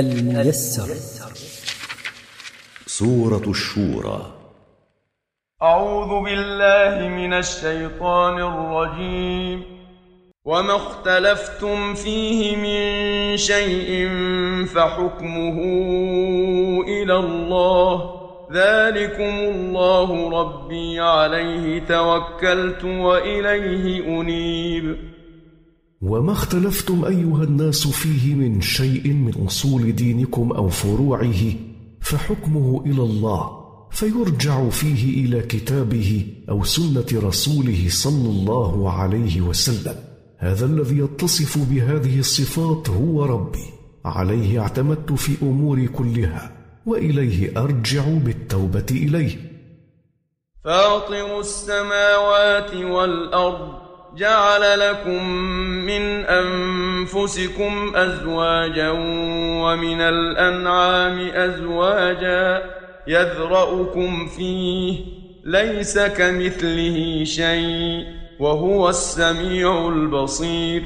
الميسر. سورة الشورى. أعوذ بالله من الشيطان الرجيم. وما اختلفتم فيه من شيء فحكمه إلى الله. ذلكم الله ربي عليه توكلت وإليه أنيب. وما اختلفتم أيها الناس فيه من شيء من أصول دينكم أو فروعه فحكمه إلى الله فيرجع فيه إلى كتابه أو سنة رسوله صلى الله عليه وسلم. هذا الذي يتصف بهذه الصفات هو ربي. عليه اعتمدت في أموري كلها وإليه أرجع بالتوبة إليه. فاطر السماوات والأرض جعل لكم من أنفسكم أزواجا ومن الأنعام أزواجا يذرأكم فيه ليس كمثله شيء وهو السميع البصير.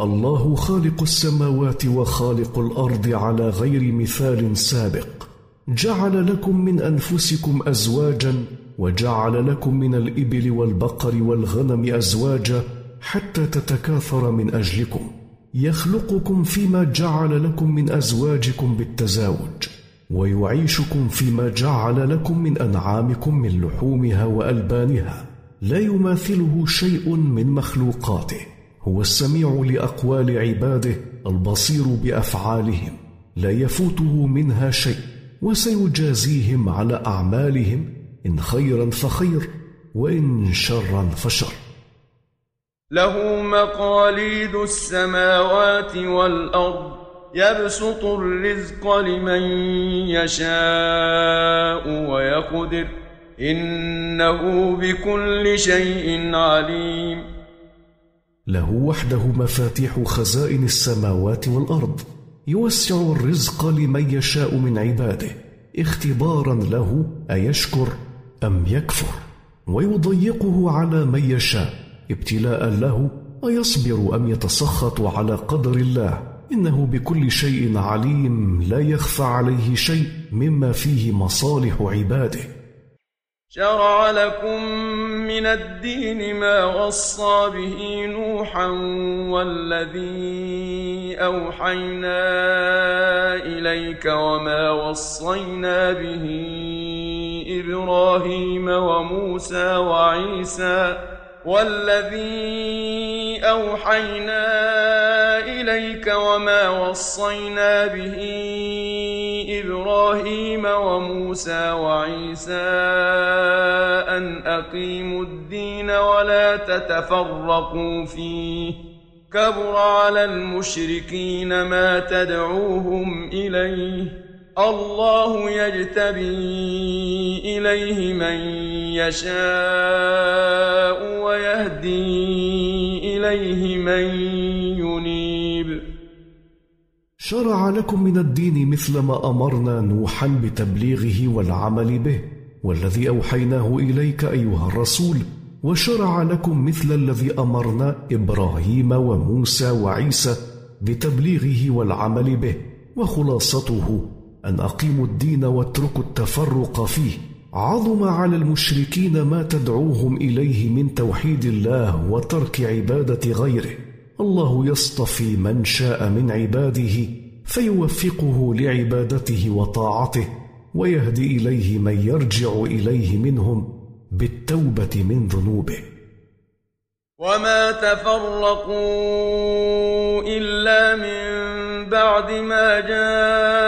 الله خالق السماوات وخالق الأرض على غير مثال سابق. جعل لكم من أنفسكم أزواجا وجعل لكم من الإبل والبقر والغنم أزواجا حتى تتكاثر من أجلكم. يخلقكم فيما جعل لكم من أزواجكم بالتزاوج ويعيشكم فيما جعل لكم من أنعامكم من لحومها وألبانها. لا يماثله شيء من مخلوقاته هو السميع لأقوال عباده البصير بأفعالهم. لا يفوته منها شيء وسيجازيهم على أعمالهم إن خيرا فخير وإن شرا فشر. له مقاليد السماوات والأرض يبسط الرزق لمن يشاء ويقدر. إنه بكل شيء عليم. له وحده مفاتيح خزائن السماوات والأرض يوسع الرزق لمن يشاء من عباده. اختبارا له أيشكر. أم يكفر ويضيقه على من يشاء ابتلاء له ايصبر أم يتسخط على قدر الله. إنه بكل شيء عليم لا يخفى عليه شيء مما فيه مصالح عباده. شرع لكم من الدين ما وصى به نوحا والذي أوحينا إليك وما وصينا به إبراهيم وموسى وعيسى والذي أوحينا إليك وما وصينا به إبراهيم وموسى وعيسى أن أقيموا الدين ولا تتفرقوا فيه كبر على المشركين ما تدعوهم إليه الله يجتبي إليه من يشاء ويهدي إليه من ينيب. شرع لكم من الدين مثل ما أمرنا نوحا بتبليغه والعمل به والذي أوحيناه إليك أيها الرسول وشرع لكم مثل الذي أمرنا إبراهيم وموسى وعيسى بتبليغه والعمل به وخلاصته أن أقيموا الدين واتركوا التفرق فيه. عظم على المشركين ما تدعوهم إليه من توحيد الله وترك عبادة غيره. الله يصطفي من شاء من عباده فيوفقه لعبادته وطاعته ويهدي إليه من يرجع إليه منهم بالتوبة من ذنوبه. وما تفرقوا إلا من بعد ما جاءهم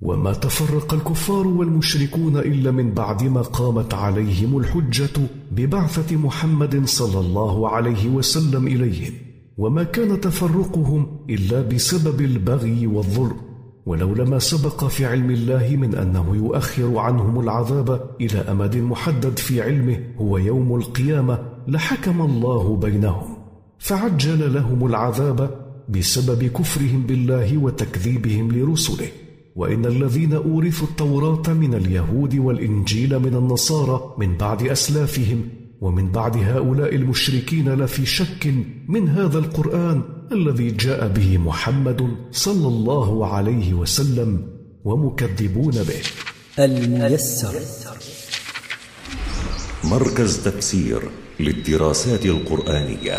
وما تفرق الكفار والمشركون إلا من بعد ما قامت عليهم الحجة ببعثة محمد صلى الله عليه وسلم اليهم وما كان تفرقهم إلا بسبب البغي والظلم ولولا ما سبق في علم الله من أنه يؤخر عنهم العذاب إلى أمد محدد في علمه هو يوم القيامة لحكم الله بينهم. فعجل لهم العذاب بسبب كفرهم بالله وتكذيبهم لرسله. وإن الذين أورثوا التوراة من اليهود والإنجيل من النصارى من بعد أسلافهم ومن بعد هؤلاء المشركين لفي شك من هذا القرآن الذي جاء به محمد صلى الله عليه وسلم ومكذبون به. الميسر. مركز تفسير للدراسات القرآنية.